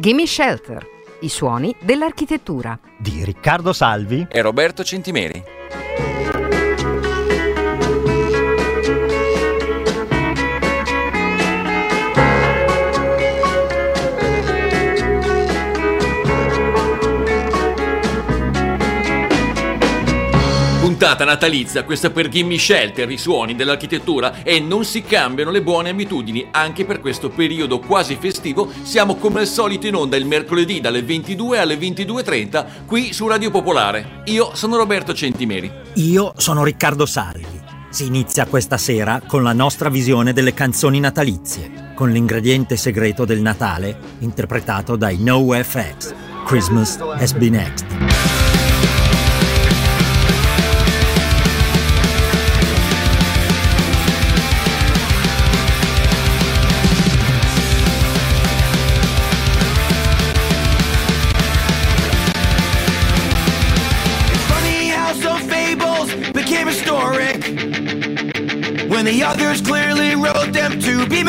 Gimme Shelter, i suoni dell'architettura. Di Riccardo Salvi e Roberto Centimeri. Puntata natalizia, questa per Gimme Shelter, i suoni dell'architettura e non si cambiano le buone abitudini, anche per questo periodo quasi festivo siamo come al solito in onda il mercoledì dalle 22 alle 22.30 qui su Radio Popolare. Io sono Roberto Centimeri. Io sono Riccardo Salvi. Si inizia questa sera con la nostra visione delle canzoni natalizie, con l'ingrediente segreto del Natale interpretato dai NoFX. Christmas has been next.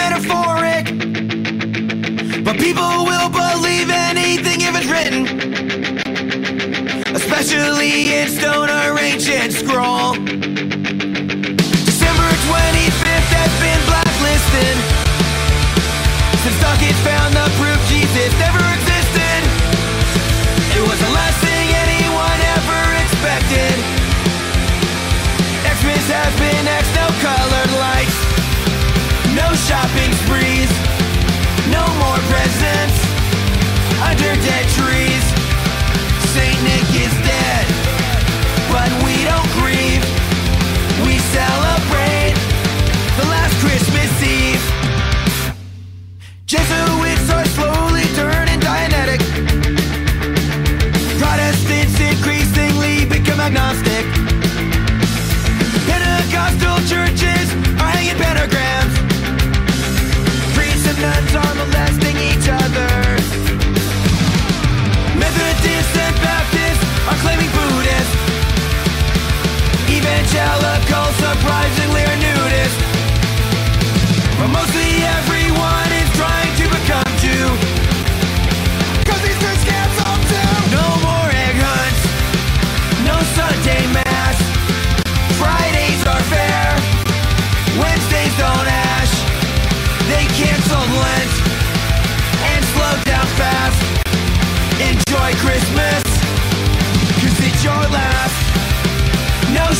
Metaphoric. But people will believe anything if it's written, especially in stone or ancient scroll. December 25th has been blacklisted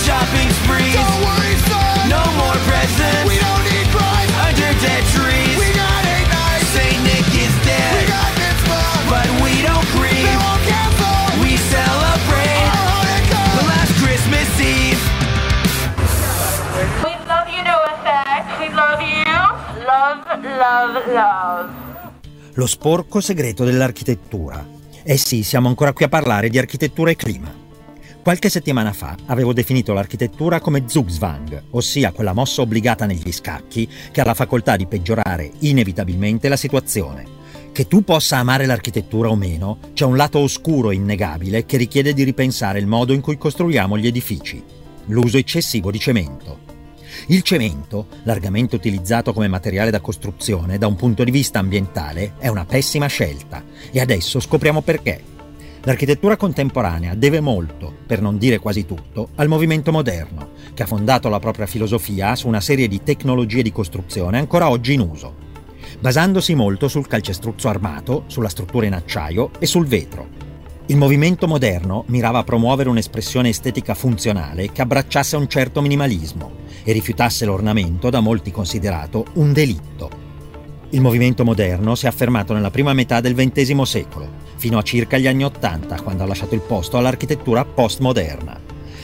shopping sprees. Don't worry, son. No more presents. We don't need bribes. Under dead trees. We got eight nights. Saint Nick is dead. We got mitzvah. But we don't grieve. They won't cancel. We celebrate the last Christmas Eve. We love you, NoFX. We love you. Love, love, love. Lo sporco segreto dell'architettura. Eh sì, siamo ancora qui a parlare di architettura e clima. Qualche settimana fa avevo definito l'architettura come Zugzwang, ossia quella mossa obbligata negli scacchi che ha la facoltà di peggiorare inevitabilmente la situazione. Che tu possa amare l'architettura o meno, c'è un lato oscuro e innegabile che richiede di ripensare il modo in cui costruiamo gli edifici. L'uso eccessivo di cemento. Il cemento, largamente utilizzato come materiale da costruzione da un punto di vista ambientale, è una pessima scelta e adesso scopriamo perché. L'architettura contemporanea deve molto, per non dire quasi tutto, al movimento moderno, che ha fondato la propria filosofia su una serie di tecnologie di costruzione ancora oggi in uso, basandosi molto sul calcestruzzo armato, sulla struttura in acciaio e sul vetro. Il movimento moderno mirava a promuovere un'espressione estetica funzionale che abbracciasse un certo minimalismo e rifiutasse l'ornamento da molti considerato un delitto. Il movimento moderno si è affermato nella prima metà del XX secolo, fino a circa gli anni Ottanta, quando ha lasciato il posto all'architettura postmoderna.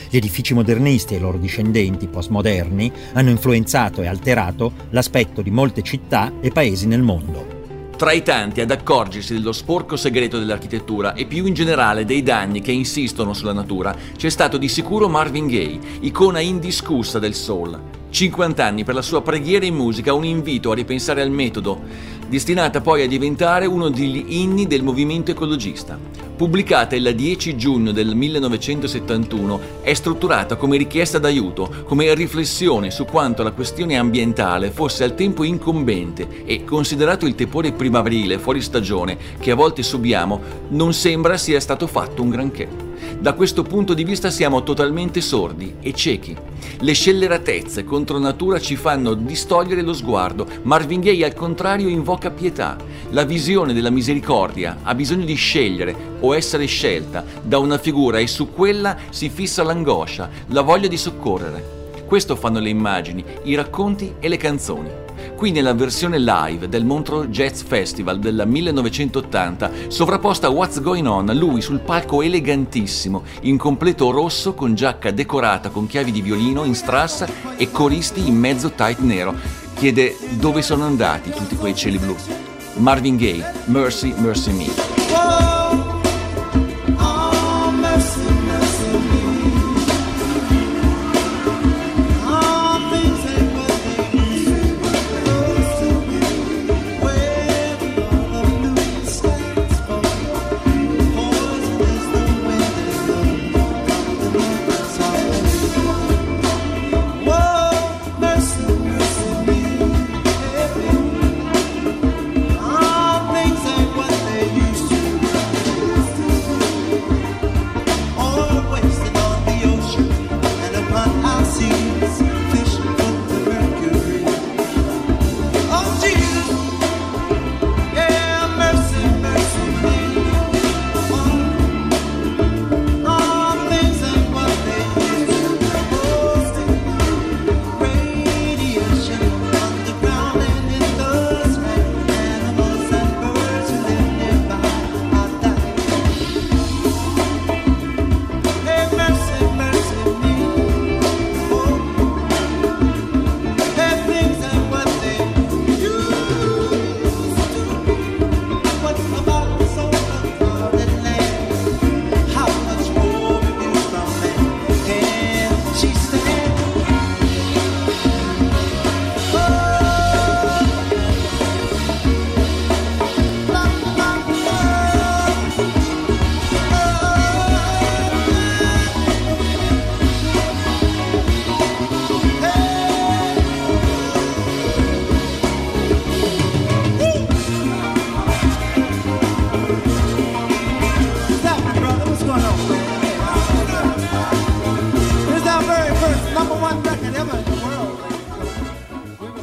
Gli edifici modernisti e i loro discendenti postmoderni hanno influenzato e alterato l'aspetto di molte città e paesi nel mondo. Tra i tanti ad accorgersi dello sporco segreto dell'architettura e più in generale dei danni che insistono sulla natura, c'è stato di sicuro Marvin Gaye, icona indiscussa del soul. 50 anni per la sua preghiera in musica, un invito a ripensare al metodo, destinata poi a diventare uno degli inni del movimento ecologista. Pubblicata il 10 giugno del 1971, è strutturata come richiesta d'aiuto, come riflessione su quanto la questione ambientale fosse al tempo incombente e, considerato il tepore primaverile fuori stagione che a volte subiamo, non sembra sia stato fatto un granché. Da questo punto di vista siamo totalmente sordi e ciechi. Le scelleratezze contro natura ci fanno distogliere lo sguardo. Marvin Gaye al contrario invoca pietà. La visione della misericordia ha bisogno di scegliere o essere scelta da una figura e su quella si fissa l'angoscia, la voglia di soccorrere. Questo fanno le immagini, i racconti e le canzoni. Qui nella versione live del Montreux Jazz Festival del 1980, sovrapposta a What's Going On, lui sul palco elegantissimo, in completo rosso con giacca decorata con chiavi di violino in strass e coristi in mezzo tight nero, chiede dove sono andati tutti quei cieli blu. Marvin Gaye, Mercy, Mercy Me.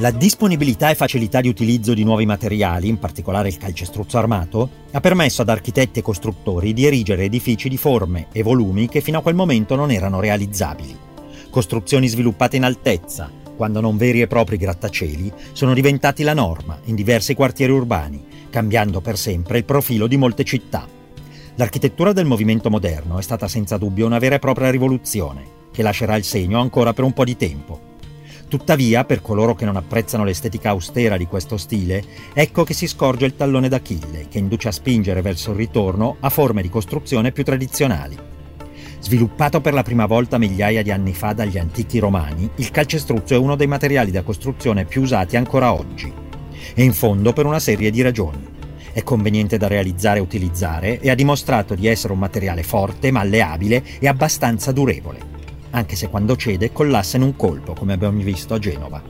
La disponibilità e facilità di utilizzo di nuovi materiali, in particolare il calcestruzzo armato, ha permesso ad architetti e costruttori di erigere edifici di forme e volumi che fino a quel momento non erano realizzabili. Costruzioni sviluppate in altezza, quando non veri e propri grattacieli, sono diventati la norma in diversi quartieri urbani, cambiando per sempre il profilo di molte città. L'architettura del movimento moderno è stata senza dubbio una vera e propria rivoluzione, che lascerà il segno ancora per un po' di tempo. Tuttavia, per coloro che non apprezzano l'estetica austera di questo stile, ecco che si scorge il tallone d'Achille, che induce a spingere verso il ritorno a forme di costruzione più tradizionali. Sviluppato per la prima volta migliaia di anni fa dagli antichi romani, il calcestruzzo è uno dei materiali da costruzione più usati ancora oggi. E in fondo per una serie di ragioni. È conveniente da realizzare e utilizzare e ha dimostrato di essere un materiale forte, malleabile e abbastanza durevole, anche se quando cede collassa in un colpo, come abbiamo visto a Genova.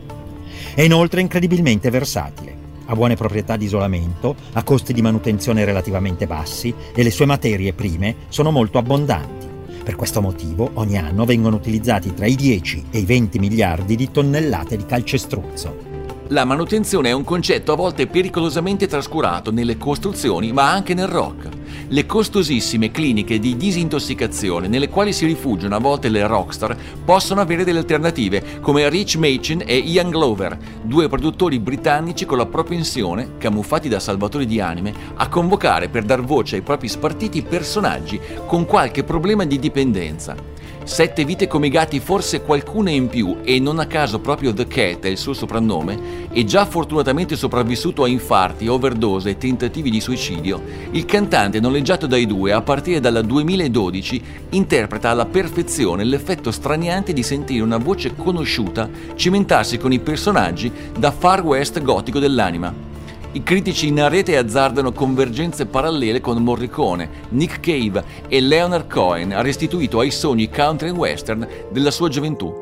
È inoltre incredibilmente versatile. Ha buone proprietà di isolamento, ha costi di manutenzione relativamente bassi e le sue materie prime sono molto abbondanti. Per questo motivo ogni anno vengono utilizzati tra i 10 e i 20 miliardi di tonnellate di calcestruzzo. La manutenzione è un concetto a volte pericolosamente trascurato nelle costruzioni, ma anche nel rock. Le costosissime cliniche di disintossicazione nelle quali si rifugiano a volte le rockstar possono avere delle alternative, come Rich Machin e Ian Glover, due produttori britannici con la propensione, camuffati da salvatori di anime, a convocare per dar voce ai propri spartiti personaggi con qualche problema di dipendenza. Sette vite come i gatti, forse qualcuna in più, e non a caso proprio The Cat è il suo soprannome, e già fortunatamente sopravvissuto a infarti, overdose e tentativi di suicidio, il cantante noleggiato dai due a partire dal 2012 interpreta alla perfezione l'effetto straniante di sentire una voce conosciuta cimentarsi con i personaggi da Far West gotico dell'anima. I critici in rete azzardano convergenze parallele con Morricone, Nick Cave e Leonard Cohen, restituito ai sogni country and western della sua gioventù.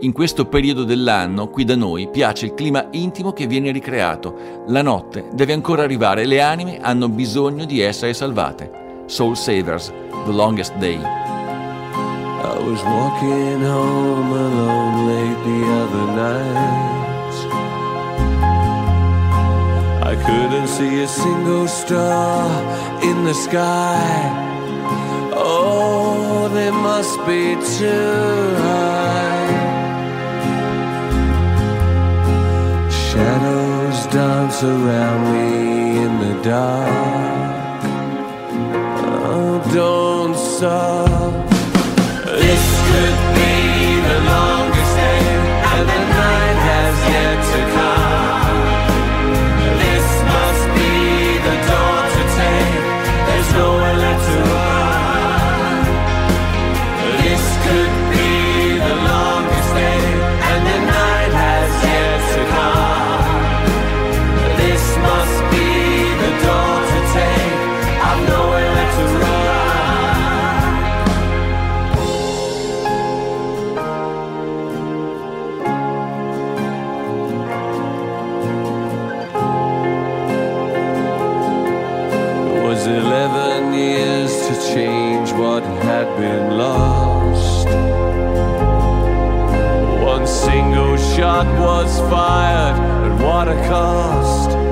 In questo periodo dell'anno, qui da noi, piace il clima intimo che viene ricreato. La notte deve ancora arrivare e le anime hanno bisogno di essere salvate. Soul Savers, The Longest Day. I was walking home alone late the other night. I couldn't see a single star in the sky. Oh, they must be too high. Shadows dance around me in the dark. Oh, don't stop. What had been lost. One single shot was fired, at what a cost!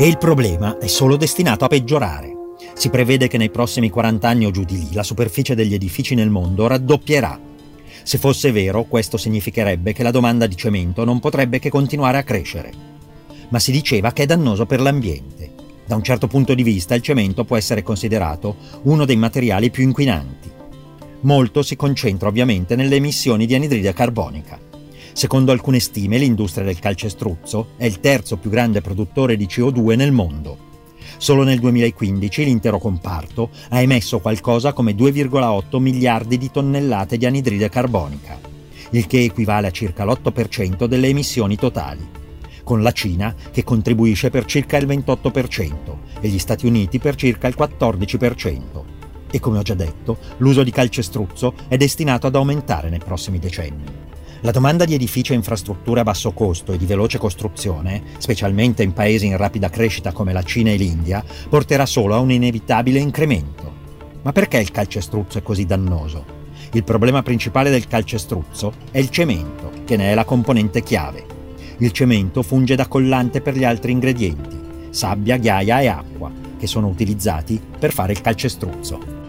E il problema è solo destinato a peggiorare. Si prevede che nei prossimi 40 anni o giù di lì la superficie degli edifici nel mondo raddoppierà. Se fosse vero, questo significherebbe che la domanda di cemento non potrebbe che continuare a crescere. Ma si diceva che è dannoso per l'ambiente. Da un certo punto di vista il cemento può essere considerato uno dei materiali più inquinanti. Molto si concentra ovviamente nelle emissioni di anidride carbonica. Secondo alcune stime, l'industria del calcestruzzo è il terzo più grande produttore di CO2 nel mondo. Solo nel 2015 l'intero comparto ha emesso qualcosa come 2,8 miliardi di tonnellate di anidride carbonica, il che equivale a circa l'8% delle emissioni totali, con la Cina che contribuisce per circa il 28% e gli Stati Uniti per circa il 14%. E come ho già detto, l'uso di calcestruzzo è destinato ad aumentare nei prossimi decenni. La domanda di edifici e infrastrutture a basso costo e di veloce costruzione, specialmente in paesi in rapida crescita come la Cina e l'India, porterà solo a un inevitabile incremento. Ma perché il calcestruzzo è così dannoso? Il problema principale del calcestruzzo è il cemento, che ne è la componente chiave. Il cemento funge da collante per gli altri ingredienti, sabbia, ghiaia e acqua, che sono utilizzati per fare il calcestruzzo.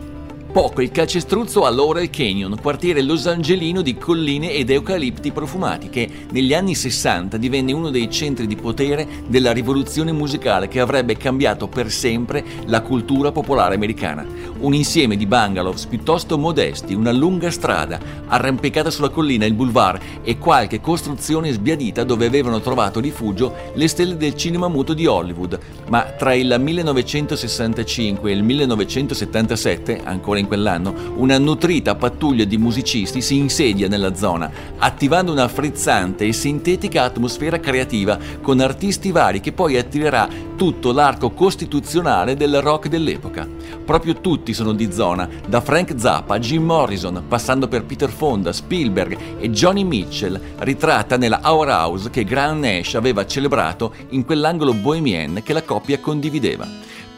Poco il calcestruzzo a Laurel Canyon, quartiere losangelino di colline ed eucalipti profumati, che negli anni 60 divenne uno dei centri di potere della rivoluzione musicale che avrebbe cambiato per sempre la cultura popolare americana. Un insieme di bungalows piuttosto modesti, una lunga strada, arrampicata sulla collina, il boulevard e qualche costruzione sbiadita dove avevano trovato rifugio le stelle del cinema muto di Hollywood. Ma tra il 1965 e il 1977, ancora in quell'anno, una nutrita pattuglia di musicisti si insedia nella zona, attivando una frizzante e sintetica atmosfera creativa con artisti vari che poi attirerà tutto l'arco costituzionale del rock dell'epoca. Proprio tutti sono di zona, da Frank Zappa a Jim Morrison, passando per Peter Fonda, Spielberg e Johnny Mitchell, ritratta nella Our House che Graham Nash aveva celebrato in quell'angolo bohemien che la coppia condivideva.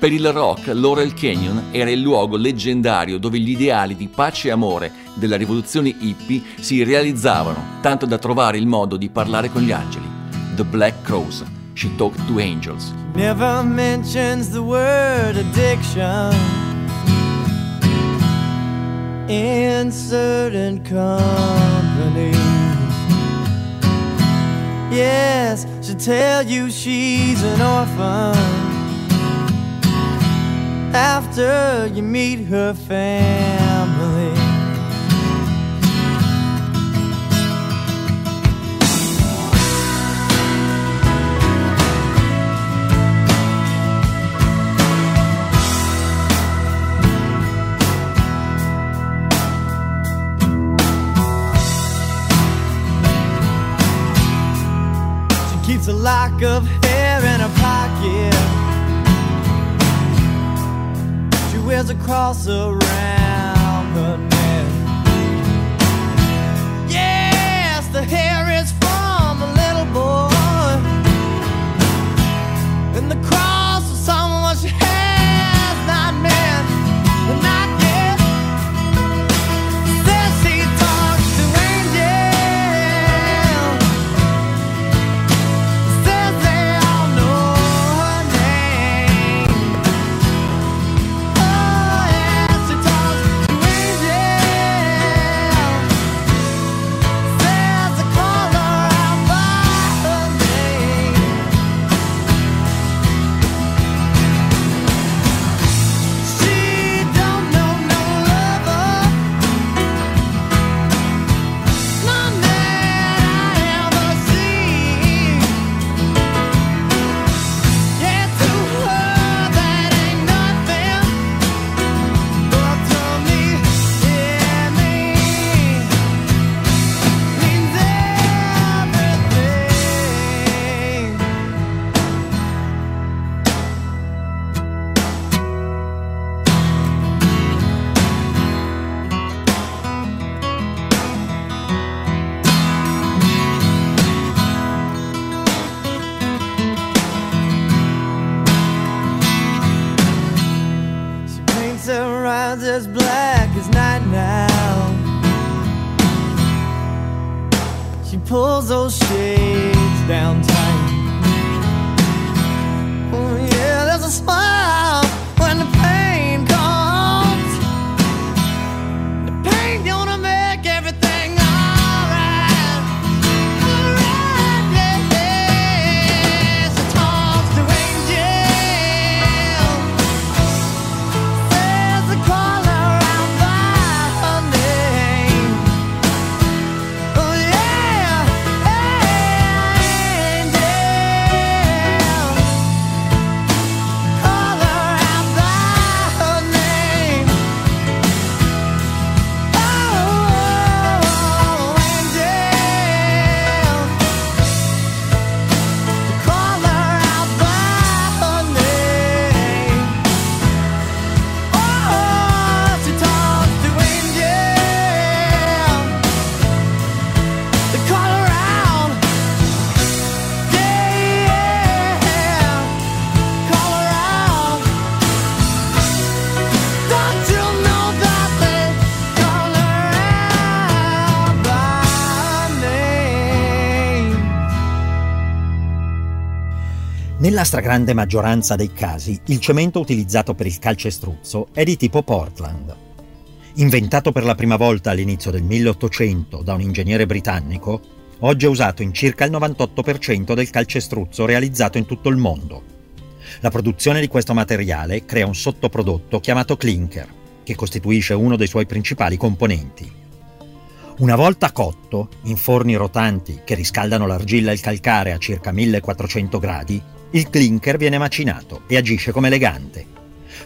Per il rock, Laurel Canyon era il luogo leggendario dove gli ideali di pace e amore della rivoluzione hippie si realizzavano, tanto da trovare il modo di parlare con gli angeli. The Black Crows, She Talked to Angels. Never mentions the word addiction in certain company. Yes, she'll tell you she's an orphan after you meet her family. She keeps a lock of hair in her pocket. there's a cross around the Nella stragrande maggioranza dei casi, il cemento utilizzato per il calcestruzzo è di tipo Portland. Inventato per la prima volta all'inizio del 1800 da un ingegnere britannico, oggi è usato in circa il 98% del calcestruzzo realizzato in tutto il mondo. La produzione di questo materiale crea un sottoprodotto chiamato clinker, che costituisce uno dei suoi principali componenti. Una volta cotto, in forni rotanti che riscaldano l'argilla e il calcare a circa 1400 gradi, il clinker viene macinato e agisce come legante.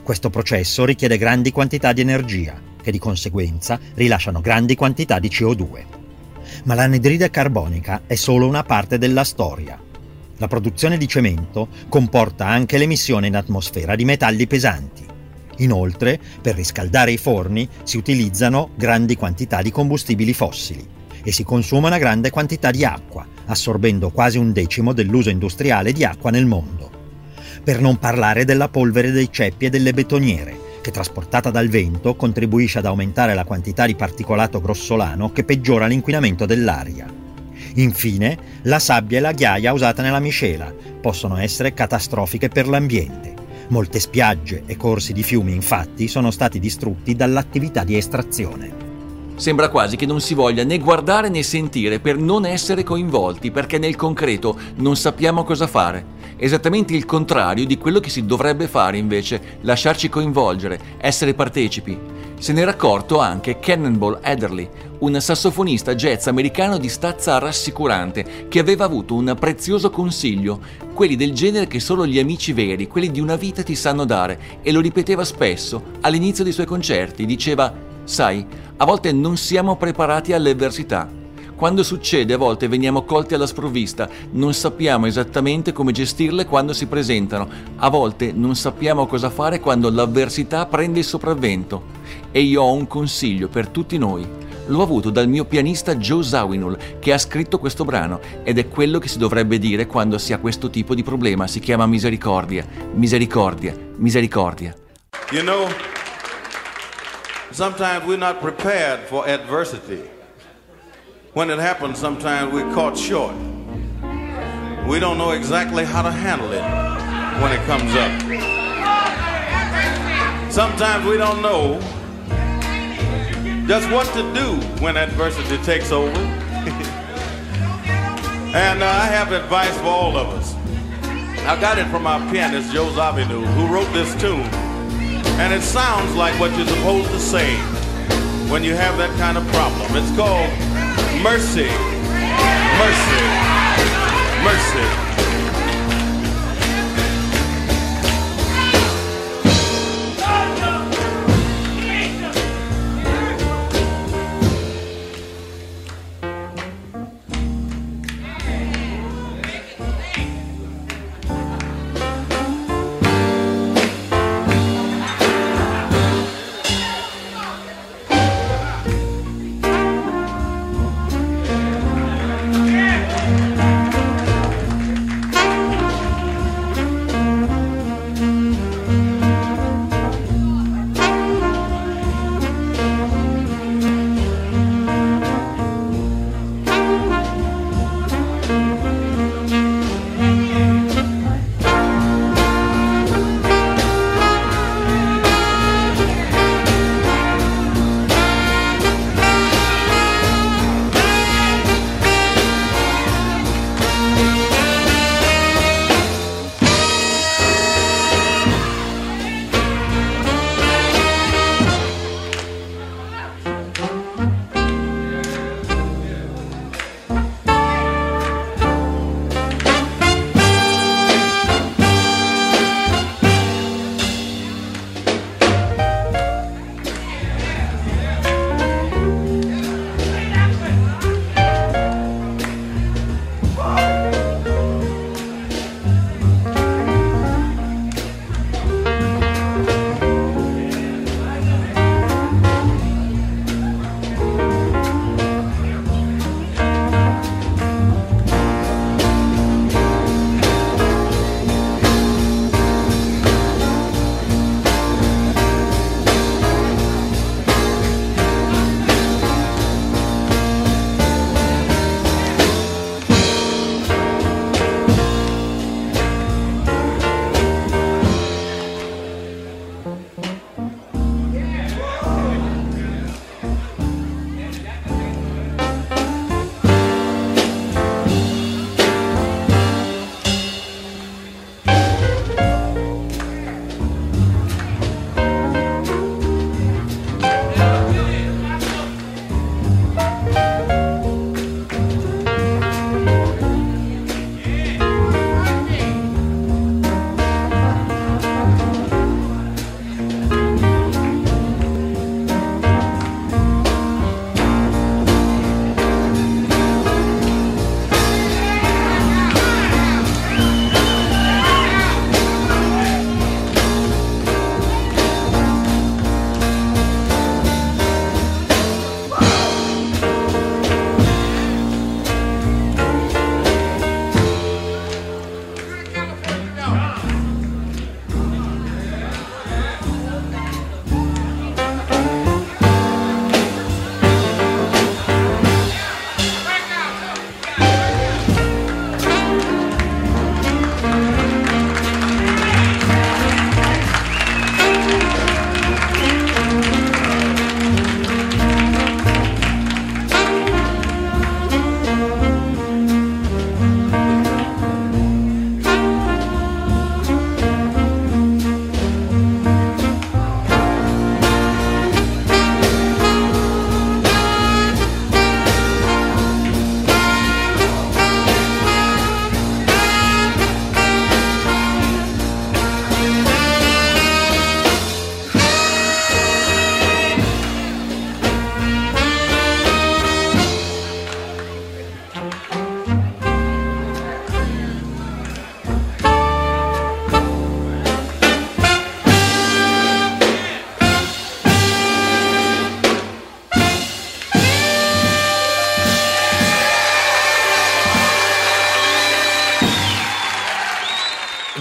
Questo processo richiede grandi quantità di energia, che di conseguenza rilasciano grandi quantità di CO2. Ma l'anidride carbonica è solo una parte della storia. La produzione di cemento comporta anche l'emissione in atmosfera di metalli pesanti. Inoltre, per riscaldare i forni si utilizzano grandi quantità di combustibili fossili e si consuma una grande quantità di acqua, assorbendo quasi un decimo dell'uso industriale di acqua nel mondo. Per non parlare della polvere dei ceppi e delle betoniere, che trasportata dal vento contribuisce ad aumentare la quantità di particolato grossolano che peggiora l'inquinamento dell'aria. Infine, la sabbia e la ghiaia usate nella miscela possono essere catastrofiche per l'ambiente. Molte spiagge e corsi di fiumi infatti sono stati distrutti dall'attività di estrazione. Sembra quasi che non si voglia né guardare né sentire per non essere coinvolti, perché nel concreto non sappiamo cosa fare. Esattamente il contrario di quello che si dovrebbe fare invece, lasciarci coinvolgere, essere partecipi. Se n'era accorto anche Cannonball Adderley, un sassofonista jazz americano di stazza rassicurante che aveva avuto un prezioso consiglio, quelli del genere che solo gli amici veri, quelli di una vita ti sanno dare, e lo ripeteva spesso all'inizio dei suoi concerti, diceva, sai, a volte non siamo preparati alle avversità. Quando succede a volte veniamo colti alla sprovvista, non sappiamo esattamente come gestirle quando si presentano, a volte non sappiamo cosa fare quando l'avversità prende il sopravvento. E io ho un consiglio per tutti noi. L'ho avuto dal mio pianista Joe Zawinul che ha scritto questo brano ed è quello che si dovrebbe dire quando si ha questo tipo di problema. Si chiama misericordia, misericordia, misericordia. You know, sometimes we're not prepared for adversity. When it happens, sometimes we're caught short. We don't know exactly how to handle it when it comes up. Sometimes we don't know just what to do when adversity takes over. and uh, I have advice for all of us. I got it from our pianist, Joe Zavinu, who wrote this tune. And it sounds like what you're supposed to say when you have that kind of problem. It's called mercy, mercy, mercy.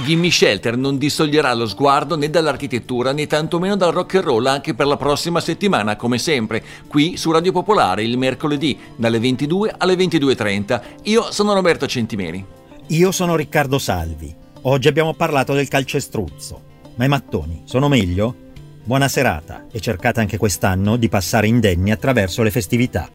Gimme Shelter non distoglierà lo sguardo né dall'architettura né tantomeno dal rock and roll anche per la prossima settimana, come sempre, qui su Radio Popolare il mercoledì dalle 22 alle 22.30. Io sono Roberto Centimeri. Io sono Riccardo Salvi. Oggi abbiamo parlato del calcestruzzo. Ma i mattoni sono meglio? Buona serata e cercate anche quest'anno di passare indenni attraverso le festività.